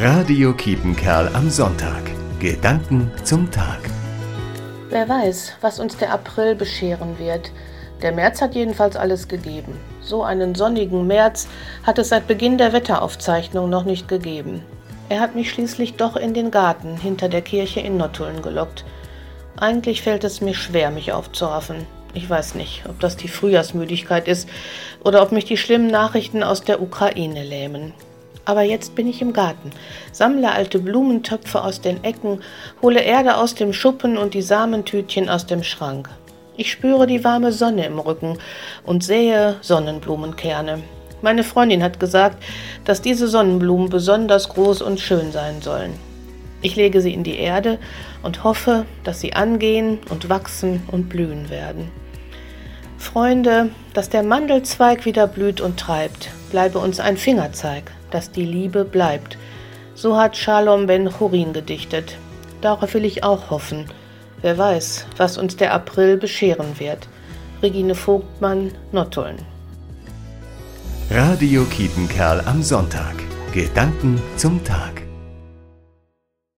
Radio Kiepenkerl am Sonntag. Gedanken zum Tag. Wer weiß, was uns der April bescheren wird. Der März hat jedenfalls alles gegeben. So einen sonnigen März hat es seit Beginn der Wetteraufzeichnung noch nicht gegeben. Er hat mich schließlich doch in den Garten hinter der Kirche in Nottuln gelockt. Eigentlich fällt es mir schwer, mich aufzuraffen. Ich weiß nicht, ob das die Frühjahrsmüdigkeit ist oder ob mich die schlimmen Nachrichten aus der Ukraine lähmen. Aber jetzt bin ich im Garten, sammle alte Blumentöpfe aus den Ecken, hole Erde aus dem Schuppen und die Samentütchen aus dem Schrank. Ich spüre die warme Sonne im Rücken und sähe Sonnenblumenkerne. Meine Freundin hat gesagt, dass diese Sonnenblumen besonders groß und schön sein sollen. Ich lege sie in die Erde und hoffe, dass sie angehen und wachsen und blühen werden. Freunde, dass der Mandelzweig wieder blüht und treibt, bleibe uns ein Fingerzeig, dass die Liebe bleibt. So hat Shalom ben Chorin gedichtet. Darauf will ich auch hoffen. Wer weiß, was uns der April bescheren wird. Regine Vogtmann, Nottuln. Radio Kietenkerl am Sonntag. Gedanken zum Tag.